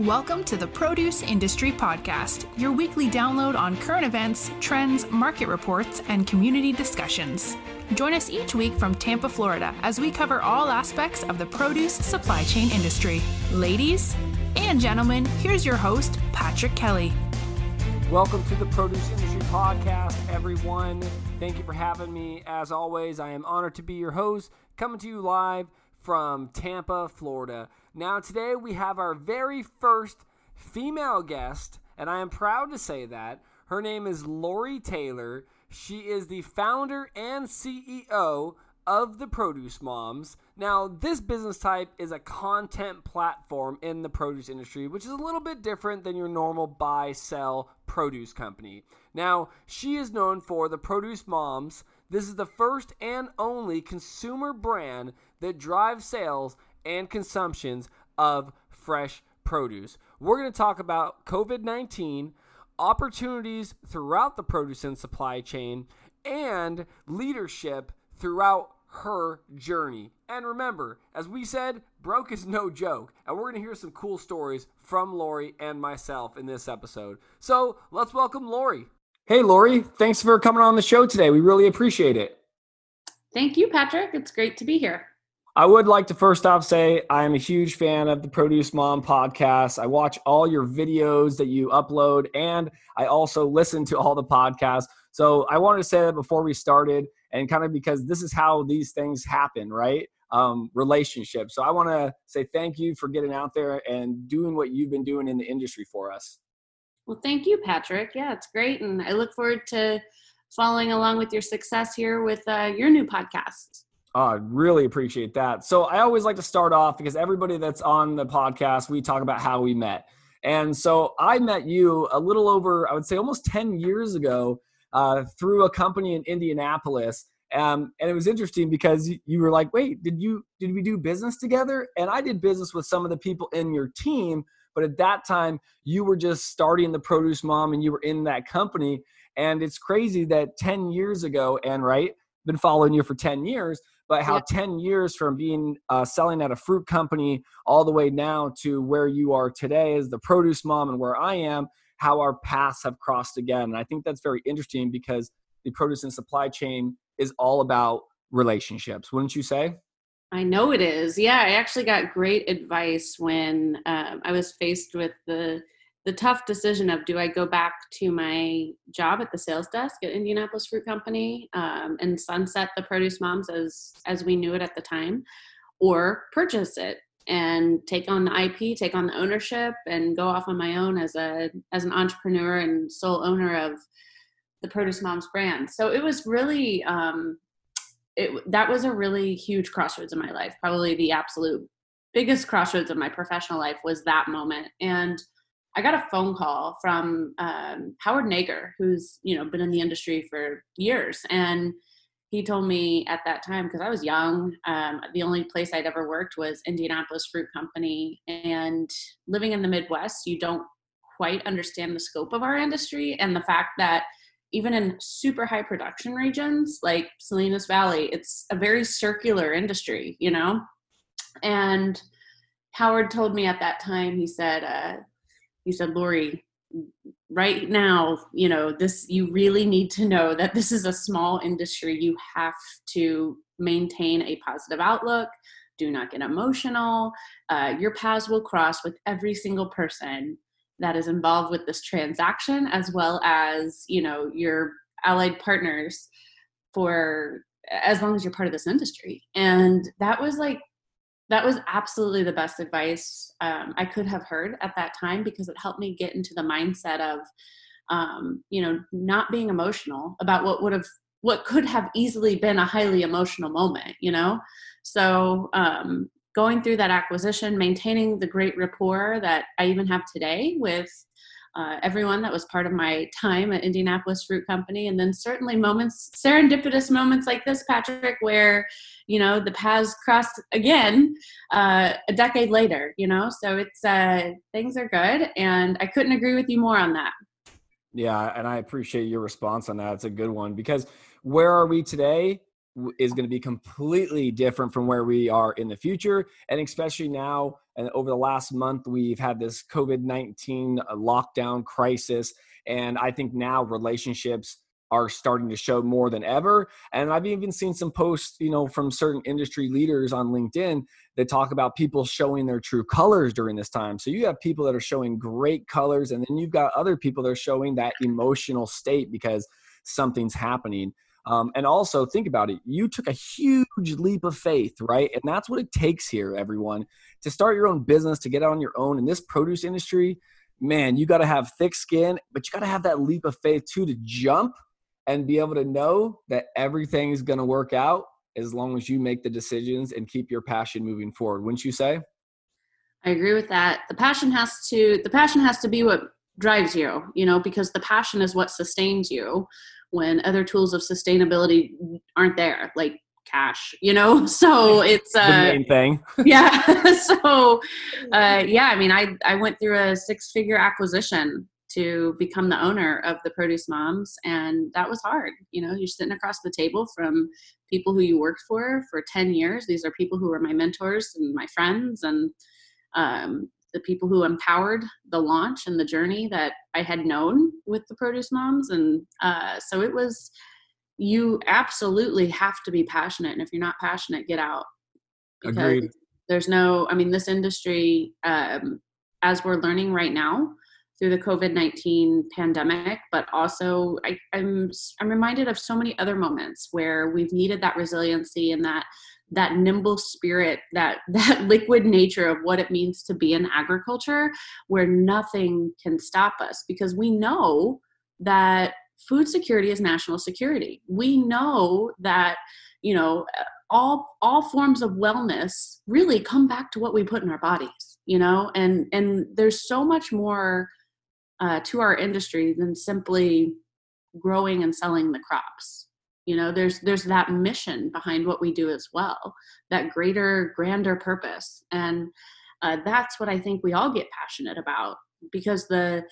Welcome to the Produce Industry Podcast, your weekly download on current events, trends, market reports, and community discussions. Join us each week from Tampa, Florida, as we cover all aspects of the produce supply chain industry. Ladies and gentlemen, here's your host, Patrick Kelly. Welcome to the Produce Industry Podcast, everyone. Thank you for having me. As always, I am honored to be your host, coming to you live from Tampa, Florida. Now, today we have our very first female guest, and I am proud to say that. Her name is Lori Taylor. She is the founder and CEO of the Produce Moms. Now, this business type is a content platform in the produce industry, which is a little bit different than your normal buy sell produce company. Now, she is known for the Produce Moms. This is the first and only consumer brand that drives sales and consumptions of fresh produce. We're going to talk about COVID 19, opportunities throughout the produce and supply chain, and leadership throughout her journey. And remember, as we said, broke is no joke. And we're going to hear some cool stories from Lori and myself in this episode. So let's welcome Lori. Hey, Lori, thanks for coming on the show today. We really appreciate it. Thank you, Patrick. It's great to be here. I would like to first off say I am a huge fan of the Produce Mom podcast. I watch all your videos that you upload, and I also listen to all the podcasts. So I wanted to say that before we started, and kind of because this is how these things happen, right? Um, relationships. So I want to say thank you for getting out there and doing what you've been doing in the industry for us. Well, thank you, Patrick. Yeah, it's great, and I look forward to following along with your success here with uh, your new podcast. I really appreciate that. So I always like to start off because everybody that's on the podcast, we talk about how we met. And so I met you a little over, I would say almost 10 years ago uh, through a company in Indianapolis. Um, and it was interesting because you were like, wait, did you, did we do business together? And I did business with some of the people in your team. But at that time, you were just starting the Produce Mom and you were in that company. And it's crazy that 10 years ago, and right, been following you for 10 years, but how yeah. 10 years from being uh, selling at a fruit company all the way now to where you are today as the produce mom and where I am, how our paths have crossed again. And I think that's very interesting because the produce and supply chain is all about relationships, wouldn't you say? I know it is. Yeah, I actually got great advice when um, I was faced with the the tough decision of do I go back to my job at the sales desk at Indianapolis Fruit Company um, and sunset the Produce Moms as as we knew it at the time, or purchase it and take on the IP, take on the ownership, and go off on my own as a as an entrepreneur and sole owner of the Produce Moms brand. So it was really um, it that was a really huge crossroads in my life. Probably the absolute biggest crossroads of my professional life was that moment and I got a phone call from um, Howard Nager, who's you know been in the industry for years, and he told me at that time because I was young, um, the only place I'd ever worked was Indianapolis Fruit Company, and living in the Midwest, you don't quite understand the scope of our industry and the fact that even in super high production regions like Salinas Valley, it's a very circular industry, you know, and Howard told me at that time, he said, uh, he said, Lori, right now, you know, this, you really need to know that this is a small industry. You have to maintain a positive outlook. Do not get emotional. Uh, your paths will cross with every single person that is involved with this transaction, as well as, you know, your allied partners for as long as you're part of this industry. And that was like that was absolutely the best advice um, I could have heard at that time because it helped me get into the mindset of, um, you know, not being emotional about what would have, what could have easily been a highly emotional moment, you know? So, um, going through that acquisition, maintaining the great rapport that I even have today with uh, everyone that was part of my time at Indianapolis Fruit Company, and then certainly moments, serendipitous moments like this, Patrick, where you know the paths cross again uh, a decade later. You know, so it's uh, things are good, and I couldn't agree with you more on that. Yeah, and I appreciate your response on that. It's a good one because where are we today? Is going to be completely different from where we are in the future and especially now and over the last month we've had this covid-19 uh, lockdown crisis and i think now relationships are starting to show more than ever and i've even seen some posts you know from certain industry leaders on linkedin that talk about people showing their true colors during this time. So you have people that are showing great colors and then you've got other people that are showing that emotional state because something's happening um, and also think about it. You took a huge leap of faith, right? And that's what it takes here, everyone, to start your own business, to get out on your own in this produce industry. Man, you got to have thick skin, but you got to have that leap of faith too to jump and be able to know that everything is going to work out as long as you make the decisions and keep your passion moving forward. Wouldn't you say? I agree with that. The passion has to the passion has to be what drives you, you know, because the passion is what sustains you when other tools of sustainability aren't there like cash you know? So it's uh, the main thing. yeah so uh, yeah i mean i i went through a six figure acquisition to become the owner of the produce moms and that was hard you know? You're sitting across the table from people who you worked for for 10 years. These are people who were my mentors and my friends and um, the people who empowered the launch and the journey that I had known with the produce moms. And uh, so it was, you absolutely have to be passionate. And if you're not passionate, get out. Because Agreed. There's no, I mean, this industry, um, as we're learning right now through the COVID 19 pandemic, but also I, I'm, I'm reminded of so many other moments where we've needed that resiliency and that that nimble spirit that that liquid nature of what it means to be in agriculture where nothing can stop us because we know that food security is national security. We know that you know all all forms of wellness really come back to what we put in our bodies you know and and there's so much more uh, to our industry than simply growing and selling the crops you know there's there's that mission behind what we do as well that greater grander purpose. And uh, that's what i think we all get passionate about because the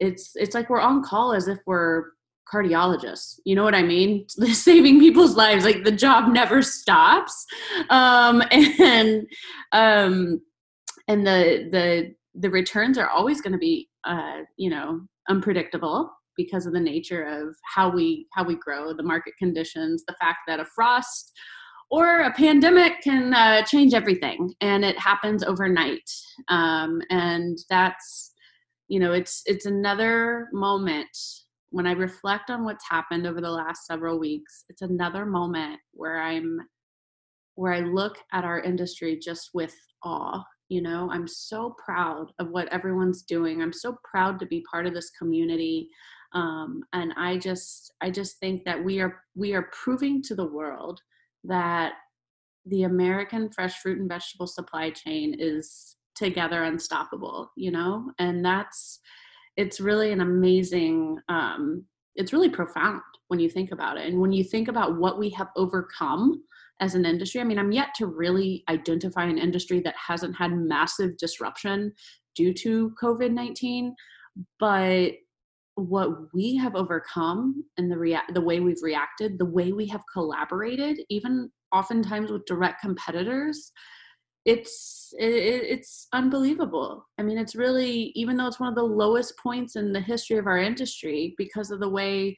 it's it's like we're on call as if we're cardiologists. You know what i mean? Saving people's lives. Like the job never stops. Um and um and the the the returns are always going to be uh you know unpredictable because of the nature of how we how we grow the market conditions the fact that a frost or a pandemic can uh, change everything and it happens overnight. Um, and that's you know it's it's another moment when i reflect on what's happened over the last several weeks it's another moment where i'm where i look at our industry just with awe you know? I'm so proud of what everyone's doing. I'm so proud to be part of this community um, and i just i just think that we are we are proving to the world that the american fresh fruit and vegetable supply chain is together unstoppable you know? And that's it's really an amazing um, it's really profound when you think about it. And when you think about what we have overcome as an industry i mean i'm yet to really identify an industry that hasn't had massive disruption due to covid-19 but what we have overcome and the rea- the way we've reacted the way we have collaborated even oftentimes with direct competitors it's it, it's unbelievable. I mean it's really even though it's one of the lowest points in the history of our industry because of the way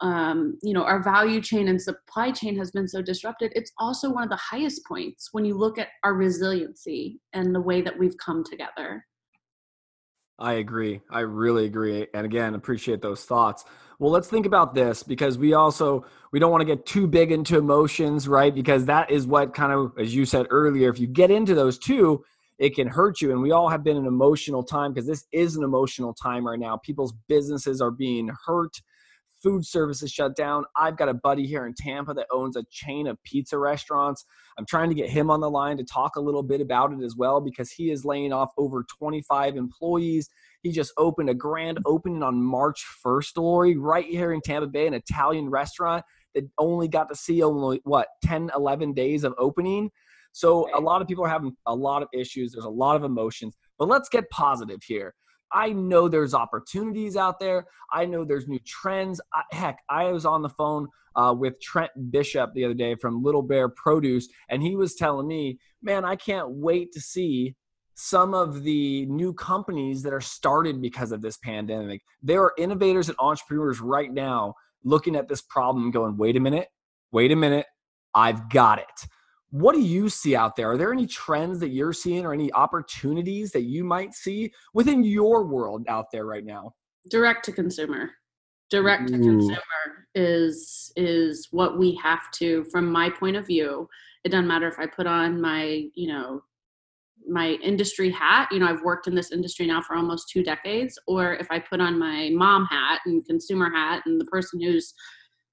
um, you know our value chain and supply chain has been so disrupted it's also one of the highest points when you look at our resiliency and the way that we've come together I agree. I really agree. And again, appreciate those thoughts. Well, let's think about this because we also we don't want to get too big into emotions, right? Because that is what kind of as you said earlier, if you get into those two, it can hurt you and we all have been an emotional time because this is an emotional time right now. People's businesses are being hurt food services shut down. I've got a buddy here in Tampa that owns a chain of pizza restaurants. I'm trying to get him on the line to talk a little bit about it as well because he is laying off over 25 employees. He just opened a grand opening on March 1st, Lori, right here in Tampa Bay, an Italian restaurant that only got to see only, what, 10, 11 days of opening. So a lot of people are having a lot of issues. There's a lot of emotions, but let's get positive here. I know there's opportunities out there. I know there's new trends. I, heck, I was on the phone uh, with Trent Bishop the other day from Little Bear Produce, and he was telling me, man, I can't wait to see some of the new companies that are started because of this pandemic. There are innovators and entrepreneurs right now looking at this problem going, wait a minute, wait a minute, I've got it. What do you see out there? Are there any trends that you're seeing or any opportunities that you might see within your world out there right now? Direct to consumer. Direct to consumer is is what we have to from my point of view. It doesn't matter if I put on my, you know, my industry hat you know i've worked in this industry now for almost two decades or if i put on my mom hat and consumer hat and the person who's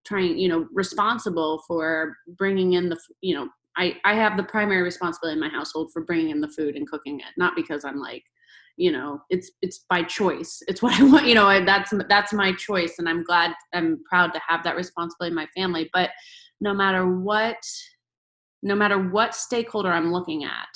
trying you know responsible for bringing in the you know i i have the primary responsibility in my household for bringing in the food and cooking it not because i'm like you know it's it's by choice. It's what i want you know I, that's that's my choice and i'm glad i'm proud to have that responsibility in my family. But no matter what no matter what stakeholder i'm looking at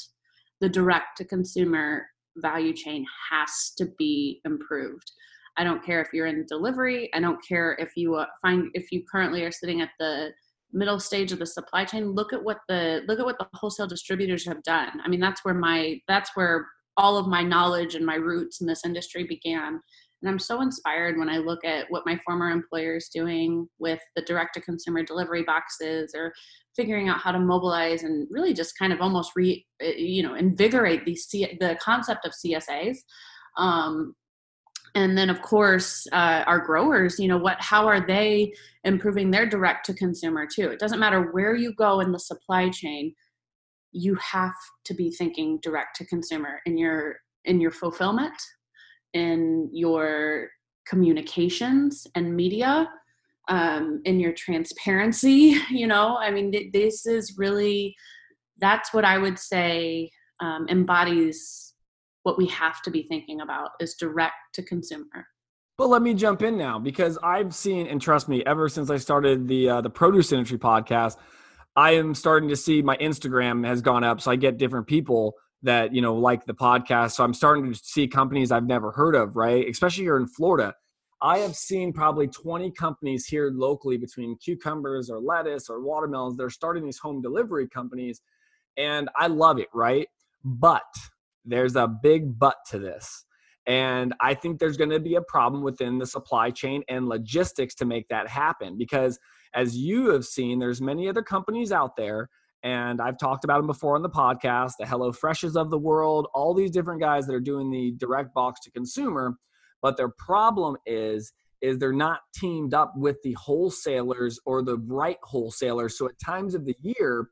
the direct to consumer value chain has to be improved. I don't care if you're in delivery. I don't care if you uh, find if you currently are sitting at the middle stage of the supply chain. Look at what the look at what the wholesale distributors have done. I mean, that's where my that's where all of my knowledge and my roots in this industry began. And I'm so inspired when I look at what my former employer is doing with the direct to consumer delivery boxes or figuring out how to mobilize and really just kind of almost re, eh, you know, invigorate the, the concept of CSAs. Um, and then of course uh, our growers you know what how are they improving their direct to consumer too? It doesn't matter where you go in the supply chain you have to be thinking direct to consumer in your in your fulfillment in your communications and media um, in your transparency you know? I mean this is really that's what i would say um, embodies what we have to be thinking about is direct to consumer. But let me jump in now because I've seen, and trust me, ever since I started the uh, the produce industry podcast, I am starting to see my Instagram has gone up, so I get different people that you know like the podcast. So I'm starting to see companies I've never heard of, right? Especially here in Florida. I have seen probably 20 companies here locally between cucumbers or lettuce or watermelons. They're starting these home delivery companies, and I love it, right? But there's a big but to this. And I think there's going to be a problem within the supply chain and logistics to make that happen because as you have seen, there's many other companies out there and I've talked about them before on the podcast, the Hello Freshes of the world, all these different guys that are doing the direct box to consumer, but their problem is is they're not teamed up with the wholesalers or the right wholesalers. So at times of the year,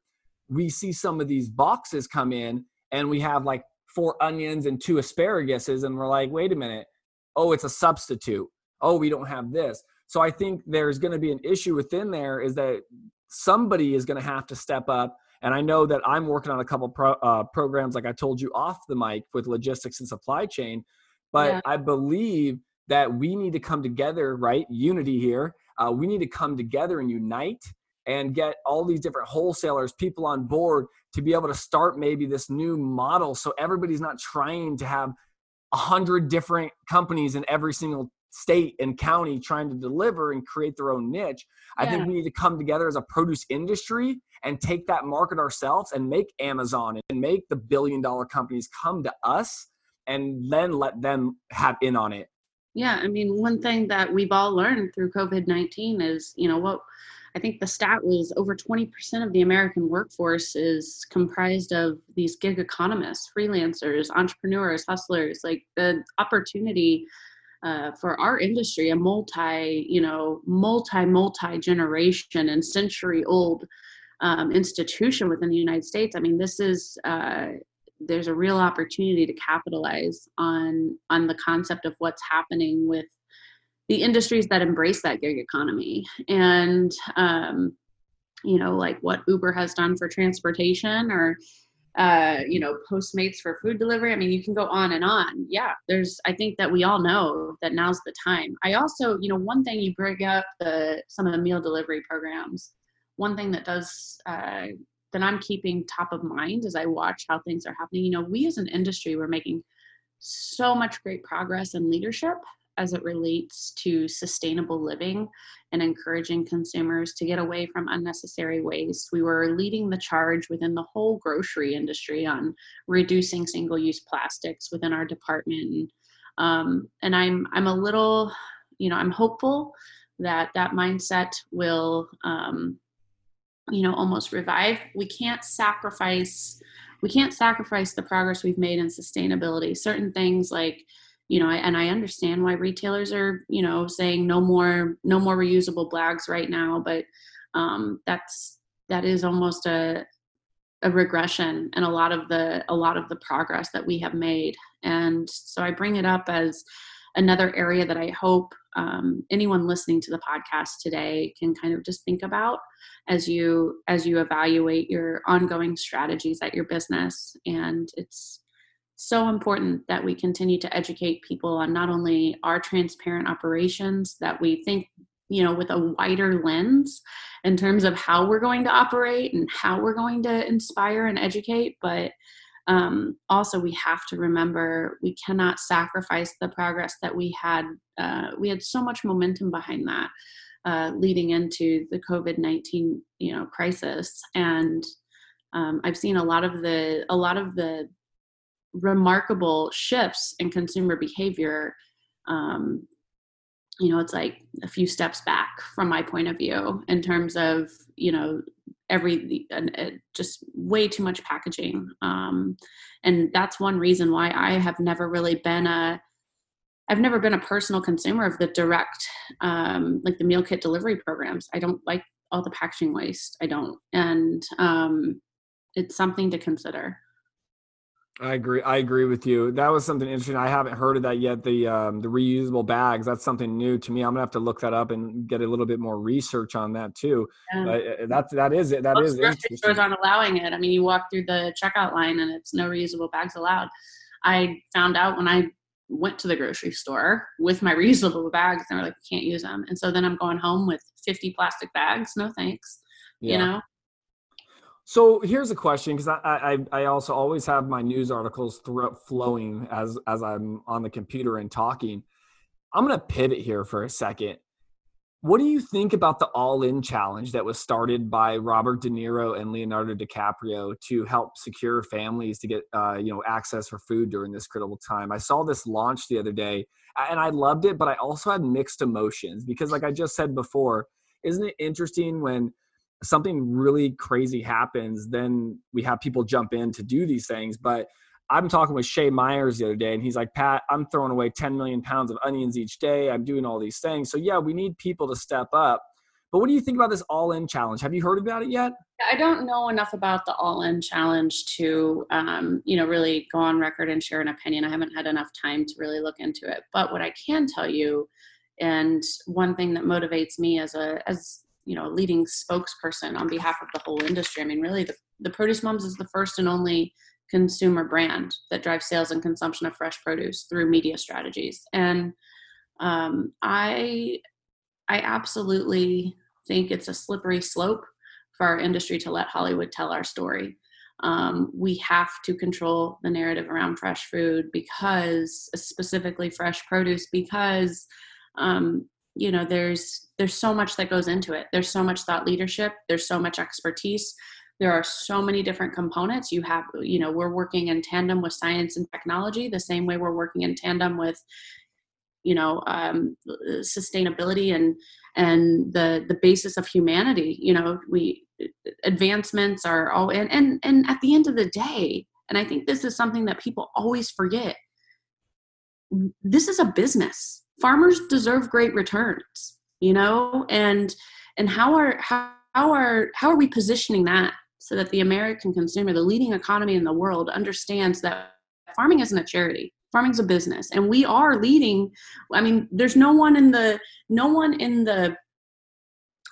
we see some of these boxes come in and we have like four onions and two asparaguses and we're like wait a minute. Oh it's a substitute. Oh we don't have this. So i think there's going to be an issue within there is that somebody is going to have to step up and i know that i'm working on a couple pro, uh, programs like i told you off the mic with logistics and supply chain but yeah. i believe that we need to come together right? Unity here. Uh, we need to come together and unite and get all these different wholesalers, people on board to be able to start maybe this new model so everybody's not trying to have a hundred different companies in every single state and county trying to deliver and create their own niche. I think we need to come together as a produce industry and take that market ourselves and make Amazon and make the billion dollar companies come to us and then let them have in on it. Yeah, I mean, one thing that we've all learned through COVID 19 is, you know, what I think the stat was over 20% of the American workforce is comprised of these gig economists, freelancers, entrepreneurs, hustlers. Like the opportunity uh, for our industry, a multi, you know, multi, multi generation and century old um, institution within the United States. I mean, this is, uh, there's a real opportunity to capitalize on on the concept of what's happening with the industries that embrace that gig economy. And um, you know like what uber has done for transportation or uh, you know postmates for food delivery. I mean you can go on and on. Yeah there's i think that we all know that now's the time. I also you know one thing you bring up the some of the meal delivery programs. One thing that does uh, that i'm keeping top of mind as i watch how things are happening. You know we as an industry we're making so much great progress and leadership as it relates to sustainable living and encouraging consumers to get away from unnecessary waste. We were leading the charge within the whole grocery industry on reducing single-use plastics within our department. Um, and I'm I'm a little, you know, I'm hopeful that that mindset will, um, you know, almost revive. We can't sacrifice we can't sacrifice the progress we've made in sustainability. Certain things like you know and i understand why retailers are you know saying no more no more reusable bags right now but um, that's that is almost a a regression and a lot of the a lot of the progress that we have made. And so i bring it up as another area that i hope um, anyone listening to the podcast today can kind of just think about as you as you evaluate your ongoing strategies at your business. And it's so important that we continue to educate people on not only our transparent operations that we think you know with a wider lens in terms of how we're going to operate and how we're going to inspire and educate but um, also we have to remember we cannot sacrifice the progress that we had uh, we had so much momentum behind that uh, leading into the covid-19 you know crisis. And um, i've seen a lot of the a lot of the remarkable shifts in consumer behavior um, you know it's like a few steps back from my point of view in terms of you know every uh, just way too much packaging um, and that's one reason why i have never really been a i've never been a personal consumer of the direct um, like the meal kit delivery programs. I don't like all the packaging waste. I don't. And um, it's something to consider I agree. I agree with you. That was something interesting. I haven't heard of that yet. The um, the reusable bags. That's something new to me. I'm gonna have to look that up and get a little bit more research on that too. Yeah. But uh, that that is it. That Most is grocery stores aren't allowing it. I mean, you walk through the checkout line and it's no reusable bags allowed. I found out when I went to the grocery store with my reusable bags and they're like, you can't use them. And so then I'm going home with 50 plastic bags. No thanks. Yeah. You know. So here's a question because I, I, I also always have my news articles throughout flowing as as I'm on the computer and talking. I'm gonna pivot here for a second. What do you think about the All In challenge that was started by Robert De Niro and Leonardo DiCaprio to help secure families to get uh, you know access for food during this critical time? I saw this launch the other day and I loved it, but I also had mixed emotions because, like I just said before, isn't it interesting when something really crazy happens, then we have people jump in to do these things. But I'm talking with Shay Myers the other day, and he's like, Pat, I'm throwing away 10 million pounds of onions each day. I'm doing all these things. So, yeah, we need people to step up. But what do you think about this all in challenge? Have you heard about it yet? I don't know enough about the all in challenge to, um, you know, really go on record and share an opinion. I haven't had enough time to really look into it. But what I can tell you, and one thing that motivates me as a as you know leading spokesperson on behalf of the whole industry. I mean, really, the, the Produce Moms is the first and only consumer brand that drives sales and consumption of fresh produce through media strategies. And um, I, I absolutely think it's a slippery slope for our industry to let Hollywood tell our story. Um, we have to control the narrative around fresh food because, specifically fresh produce, because um, you know there's there's so much that goes into it. There's so much thought leadership. There's so much expertise. There are so many different components. You have you know we're working in tandem with science and technology the same way we're working in tandem with you know um, sustainability and and the the basis of humanity. You know we advancements are all and and and at the end of the day and i think this is something that people always forget this is a business farmers deserve great returns you know? And and how are how, how are how are we positioning that so that the american consumer the leading economy in the world understands that farming isn't a charity farming's a business and we are leading i mean there's no one in the no one in the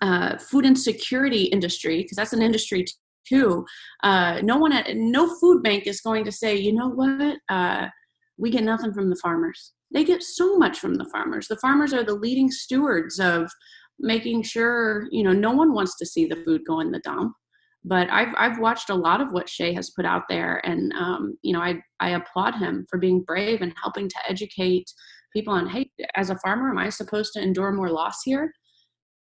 uh, food insecurity industry because that's an industry too uh, no one at no food bank is going to say you know what? Uh, we get nothing from the farmers they get so much from the farmers. The farmers are the leading stewards of making sure, you know, no one wants to see the food go in the dump. but I've I've watched a lot of what Shay has put out there, and um, you know I I applaud him for being brave and helping to educate people on hey, as a farmer, am I supposed to endure more loss here?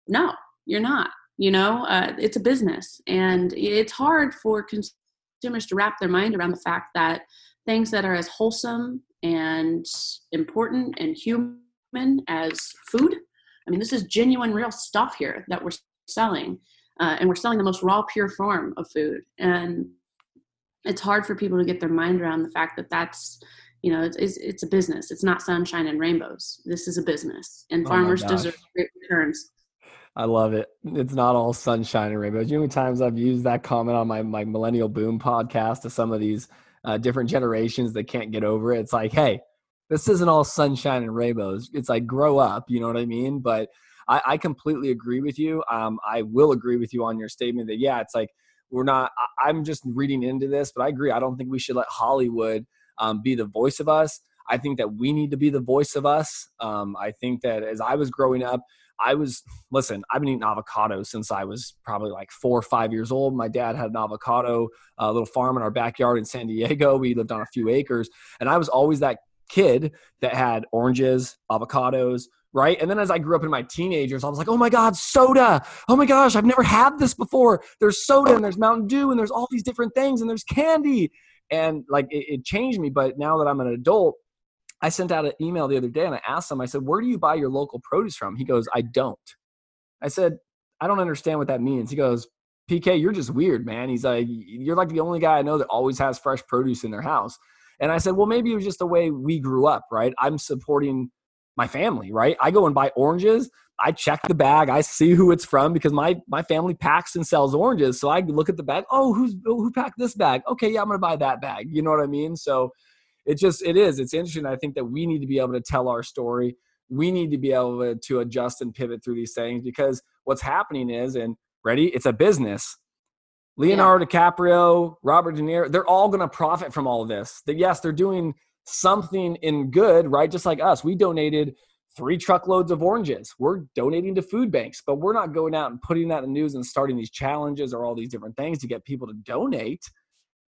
No, you're not. You know, uh, it's a business, and it's hard for consumers to wrap their mind around the fact that things that are as wholesome and important and human as food. I mean, this is genuine, real stuff here that we're selling uh, and we're selling the most raw pure form of food and it's hard for people to get their mind around the fact that that's you know it's, it's, it's a business it's not sunshine and rainbows this is a business and oh farmers deserve great returns I love it. It's not all sunshine and rainbows. You know, many times I've used that comment on my my Millennial Boom podcast to some of these uh, different generations that can't get over it. It's like, hey, this isn't all sunshine and rainbows. It's like grow up. You know what I mean? But I, I completely agree with you. Um, I will agree with you on your statement that yeah, it's like we're not. I, I'm just reading into this, but I agree. I don't think we should let Hollywood um, be the voice of us. I think that we need to be the voice of us. Um, I think that as I was growing up, I was listen. I've been eating avocado since I was probably like four or five years old. My dad had an avocado uh, little farm in our backyard in San Diego. We lived on a few acres, and I was always that kid that had oranges, avocados, right? And then as I grew up in my teenagers, I was like, oh my God, soda. Oh my gosh, I've never had this before. There's soda and there's Mountain Dew and there's all these different things and there's candy. And like it, it changed me. But now that I'm an adult, I sent out an email the other day and I asked him, I said, where do you buy your local produce from? He goes, I don't. I said, I don't understand what that means. He goes, PK, you're just weird, man. He's like, you're like the only guy I know that always has fresh produce in their house. And I said, well, maybe it was just the way we grew up, right? I'm supporting my family, right? I go and buy oranges. I check the bag. I see who it's from because my my family packs and sells oranges. So I look at the bag. Oh, who's who packed this bag? Okay, yeah, I'm gonna buy that bag. You know what I mean? So it just it is. It's interesting. I think that we need to be able to tell our story. We need to be able to, adjust and pivot through these things because what's happening is, and ready, it's a business. Leonardo yeah. DiCaprio, Robert De Niro, they're all going to profit from all of this. That yes, they're doing something in good, right? Just like us, we donated three truckloads of oranges. We're donating to food banks, but we're not going out and putting that in the news and starting these challenges or all these different things to get people to donate.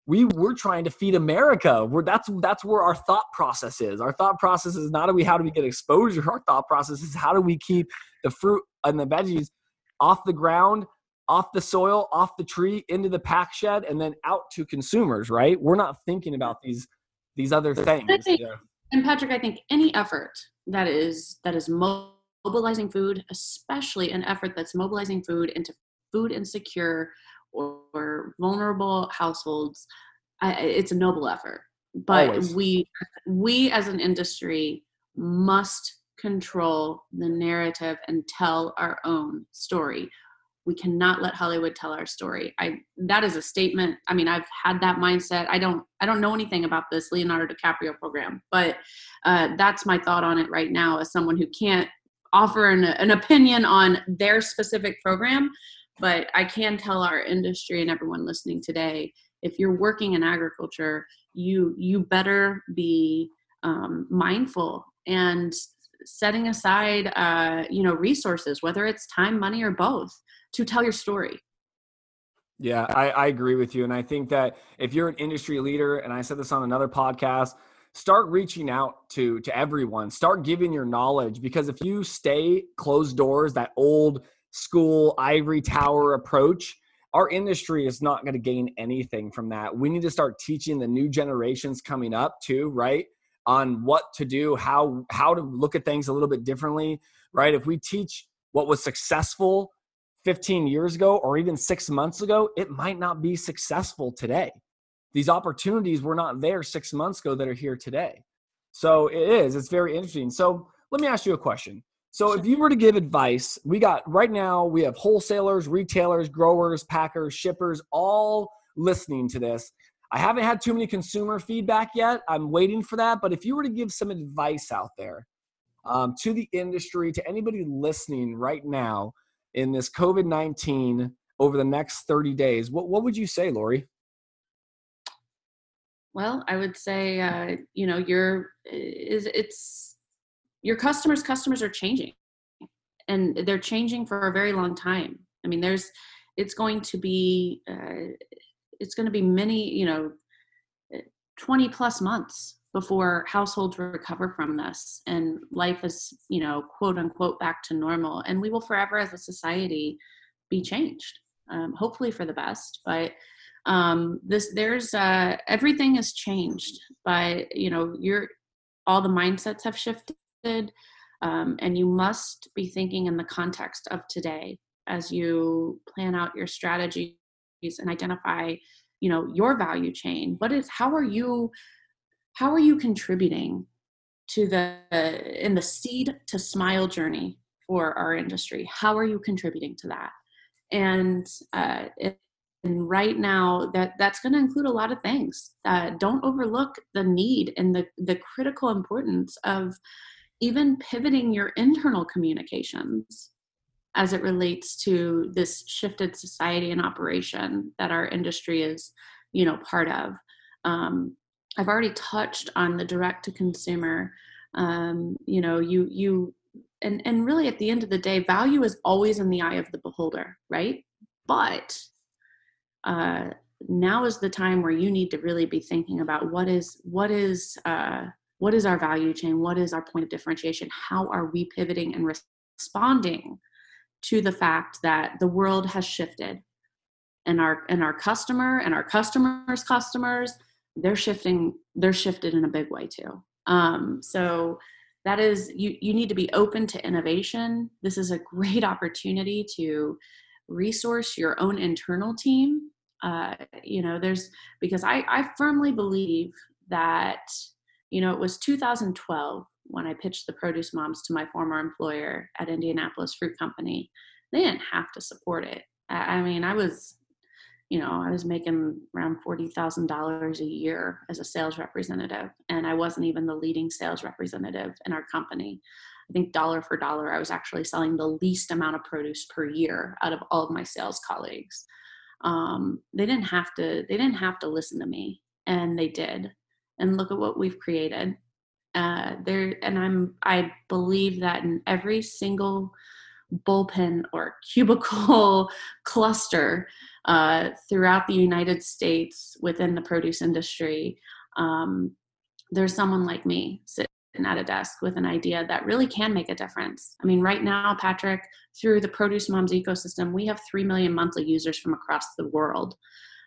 We we're trying to feed America. We're that's that's where our thought process is. Our thought process is not do we how do we get exposure. Our thought process is how do we keep the fruit and the veggies off the ground, off the soil, off the tree, into the pack shed, and then out to consumers. Right? We're not thinking about these these other things. Think, yeah. And Patrick, I think any effort that is that is mobilizing food, especially an effort that's mobilizing food into food insecure or, or vulnerable households, I, it's a noble effort. But Always. we we as an industry must control the narrative and tell our own story. We cannot let hollywood tell our story. I that is a statement. I mean i've had that mindset. I don't i don't know anything about this leonardo dicaprio program but uh, that's my thought on it right now as someone who can't offer an, an opinion on their specific program but i can tell our industry and everyone listening today if you're working in agriculture you you better be um, mindful and setting aside uh, you know resources whether it's time money or both to tell your story. Yeah, I, I agree with you. And I think that if you're an industry leader, and I said this on another podcast, start reaching out to to everyone start giving your knowledge because if you stay closed doors that old school ivory tower approach our industry is not going to gain anything from that we need to start teaching the new generations coming up too right on what to do how how to look at things a little bit differently right if we teach what was successful 15 years ago or even six months ago, it might not be successful today. These opportunities were not there six months ago that are here today. So it is, it's very interesting. So let me ask you a question. So if you were to give advice, we got right now, we have wholesalers, retailers, growers, packers, shippers, all listening to this. I haven't had too many consumer feedback yet. I'm waiting for that. But if you were to give some advice out there um, to the industry, to anybody listening right now, in this COVID 19 over the next 30 days, what, what would you say, Lori? Well, I would say, uh, you know, your is it's your customers' customers are changing, and they're changing for a very long time. I mean, there's it's going to be uh, it's going to be many you know 20 plus months before households recover from this and life is you know quote unquote back to normal. And we will forever as a society be changed um, hopefully for the best. But um, this there's uh, everything has changed. But you know you're all the mindsets have shifted um, and you must be thinking in the context of today as you plan out your strategies and identify you know your value chain. What is how are you how are you contributing to the in the seed to smile journey for our industry? How are you contributing to that? And uh, and right now that that's going to include a lot of things. Uh, don't overlook the need and the the critical importance of even pivoting your internal communications as it relates to this shifted society and operation that our industry is you know part of. Um, i've already touched on the direct to consumer. Um, you know you you and and really at the end of the day value is always in the eye of the beholder right? But uh, now is the time where you need to really be thinking about what is what is uh, what is our value chain? What is our point of differentiation? How are we pivoting and responding to the fact that the world has shifted and our and our customer and our customers customers they're shifting they're shifted in a big way too. Um, so that is you you need to be open to innovation. This is a great opportunity to resource your own internal team. Uh, you know there's because I, I firmly believe that you know it was 2012 when I pitched the produce moms to my former employer at Indianapolis Fruit Company, they didn't have to support it. I mean, I was, you know, I was making around $40,000 a year as a sales representative, and I wasn't even the leading sales representative in our company. I think dollar for dollar, I was actually selling the least amount of produce per year out of all of my sales colleagues. Um, they didn't have to. They didn't have to listen to me, and they did. And look at what we've created. Uh, there and i'm i believe that in every single bullpen or cubicle cluster uh, throughout the united states within the produce industry um, there's someone like me sitting at a desk with an idea that really can make a difference. I mean right now patrick through the produce moms ecosystem we have 3 million monthly users from across the world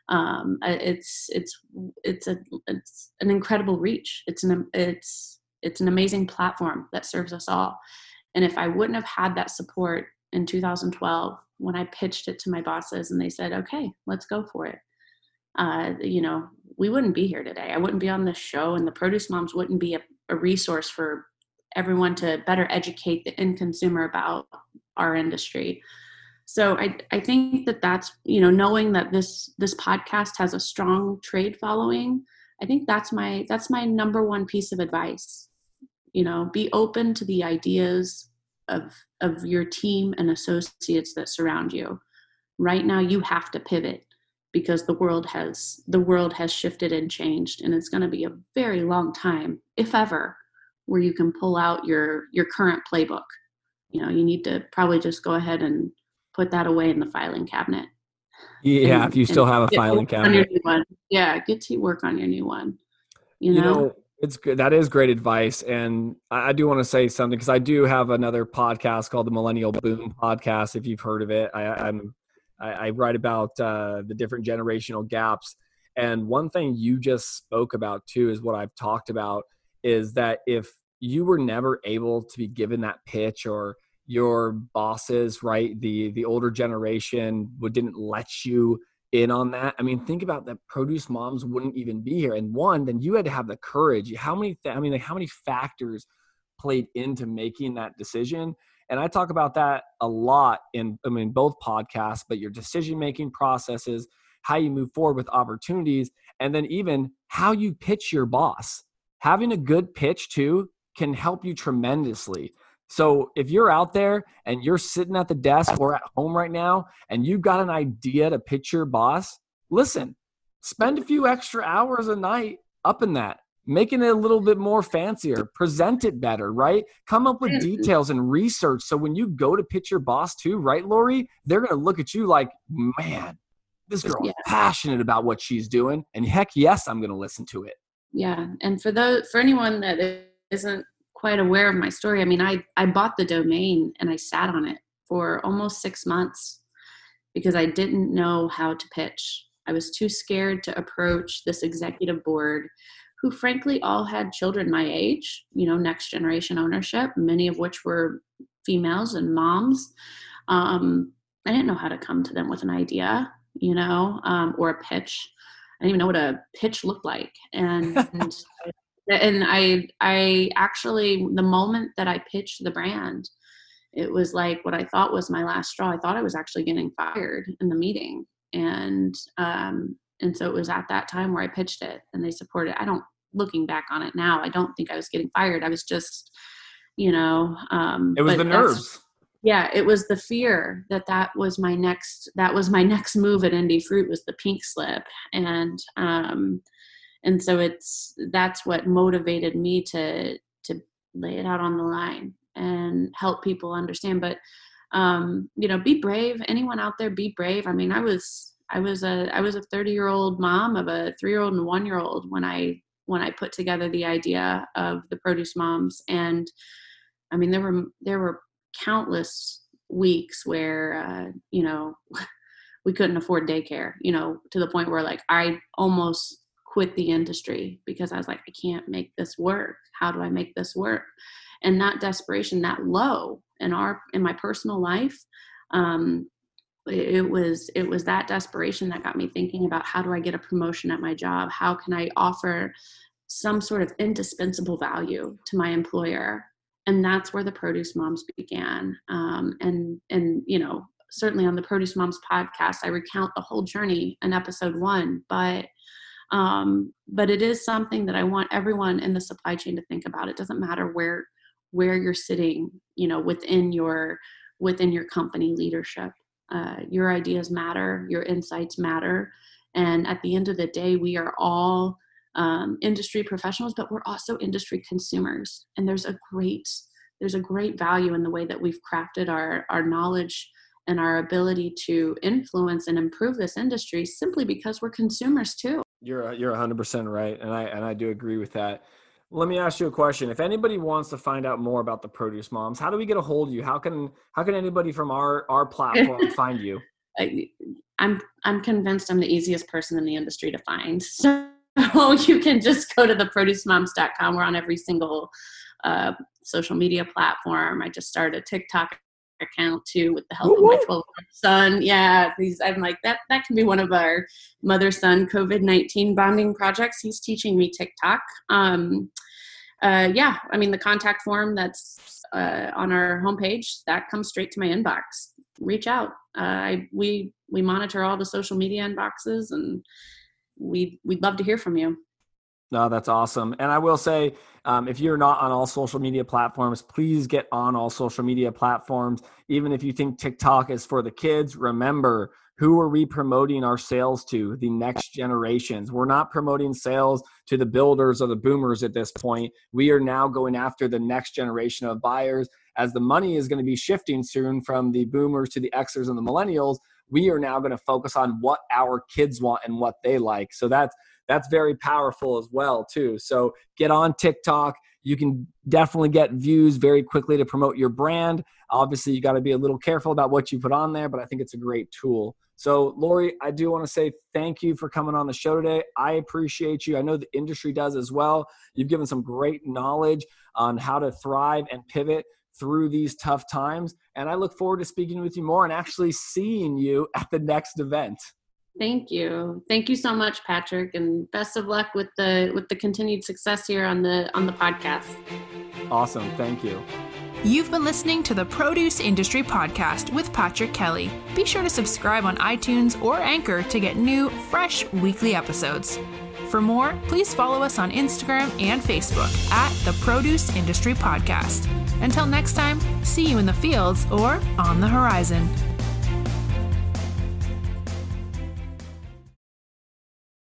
um, it's it's it's a it's an incredible reach it's an it's it's an amazing platform that serves us all. And if I wouldn't have had that support in 2012 when I pitched it to my bosses and they said, okay, let's go for it, uh, you know, we wouldn't be here today. I wouldn't be on this show, and the produce moms wouldn't be a, a resource for everyone to better educate the end consumer about our industry. So I, I think that that's you know knowing that this this podcast has a strong trade following. I think that's my that's my number one piece of advice you know be open to the ideas of of your team and associates that surround you right now you have to pivot because the world has the world has shifted and changed and it's going to be a very long time if ever where you can pull out your your current playbook you know you need to probably just go ahead and put that away in the filing cabinet yeah and, if you still have a filing cabinet yeah get to work on your new one you know, you know it's good. That is great advice. And I, do want to say something because I do have another podcast called the Millennial Boom Podcast. If you've heard of it, I, am I, I, write about uh, the different generational gaps. And one thing you just spoke about too is what I've talked about is that if you were never able to be given that pitch or your bosses, right, the the older generation would didn't let you in on that. I mean, think about that. Produce moms wouldn't even be here. And one, then you had to have the courage. How many? Th- I mean, like, how many factors played into making that decision? And I talk about that a lot in, I mean, both podcasts. But your decision making processes, how you move forward with opportunities, and then even how you pitch your boss. Having a good pitch too can help you tremendously. So if you're out there and you're sitting at the desk or at home right now and you've got an idea to pitch your boss, listen, spend a few extra hours a night up in that. making it a little bit more fancier, present it better, right? Come up with mm-hmm. details and research. So when you go to pitch your boss too, right, Lori, they're going to look at you like, man, this girl yeah. is passionate about what she's doing. And heck yes, I'm going to listen to it. Yeah. And for those, for anyone that isn't quite aware of my story, I mean, I, I bought the domain and I sat on it for almost six months because I didn't know how to pitch. I was too scared to approach this executive board who frankly all had children my age, you know, next generation ownership, many of which were females and moms. Um, I didn't know how to come to them with an idea, you know, um, or a pitch. I didn't even know what a pitch looked like. And, and, and I, I actually, the moment that I pitched the brand, it was like what I thought was my last straw. I thought I was actually getting fired in the meeting. And um, and so it was at that time where I pitched it and they supported. I don't looking back on it now, I don't think I was getting fired. I was just, you know, um, it was the nerves. Yeah, it was the fear that that was my next that was my next move at Indie Fruit was the pink slip, and um, and so it's that's what motivated me to to lay it out on the line and help people understand. But um, you know, be brave. Anyone out there, be brave. I mean, I was I was a I was a 30 year old mom of a three year old and one year old when I when I put together the idea of the produce moms and I mean there were there were countless weeks where uh, you know we couldn't afford daycare you know to the point where like I almost quit the industry because I was like I can't make this work. How do I make this work? And that desperation that low in our in my personal life um, it was it was that desperation that got me thinking about how do i get a promotion at my job? How can i offer some sort of indispensable value to my employer? And that's where the produce moms began. Um, and and you know certainly on the produce moms podcast i recount the whole journey in episode one but um, but it is something that i want everyone in the supply chain to think about it doesn't matter where where you're sitting you know within your within your company leadership uh, your ideas matter, your insights matter. And at the end of the day, we are all um, industry professionals, but we're also industry consumers. And there's a great there's a great value in the way that we've crafted our our knowledge and our ability to influence and improve this industry simply because we're consumers too. You're you're 100% right, and I and I do agree with that. Let me ask you a question. If anybody wants to find out more about the Produce Moms, how do we get a hold of you? How can how can anybody from our our platform find you? I'm I'm convinced I'm the easiest person in the industry to find. So you can just go to the theproducemoms.com. We're on every single uh, social media platform. I just started a TikTok account too with the help of my 12 son. Yeah, these I'm like that that can be one of our mother son COVID-19 bonding projects. He's teaching me TikTok. Um uh, yeah, I mean the contact form that's uh, on our homepage that comes straight to my inbox. Reach out. Uh, I, we we monitor all the social media inboxes, and we we'd love to hear from you. No, that's awesome. And I will say, um, if you're not on all social media platforms, please get on all social media platforms. Even if you think TikTok is for the kids, remember who are we promoting our sales to? The next generations. We're not promoting sales to the builders or the boomers at this point. We are now going after the next generation of buyers. As the money is going to be shifting soon from the boomers to the Xers and the millennials, we are now going to focus on what our kids want and what they like. So that's that's very powerful as well too. So get on tiktok. You can definitely get views very quickly to promote your brand. Obviously you got to be a little careful about what you put on there but i think it's a great tool. So lori i do want to say thank you for coming on the show today. I appreciate you. I know the industry does as well. You've given some great knowledge on how to thrive and pivot through these tough times and i look forward to speaking with you more and actually seeing you at the next event Thank you. Thank you so much, Patrick, and best of luck with the with the continued success here on the on the podcast. Awesome. Thank you. You've been listening to the Produce Industry Podcast with Patrick Kelly. Be sure to subscribe on iTunes or Anchor to get new, fresh weekly episodes. For more, please follow us on Instagram and Facebook at the Produce Industry Podcast. Until next time, see you in the fields or on the horizon.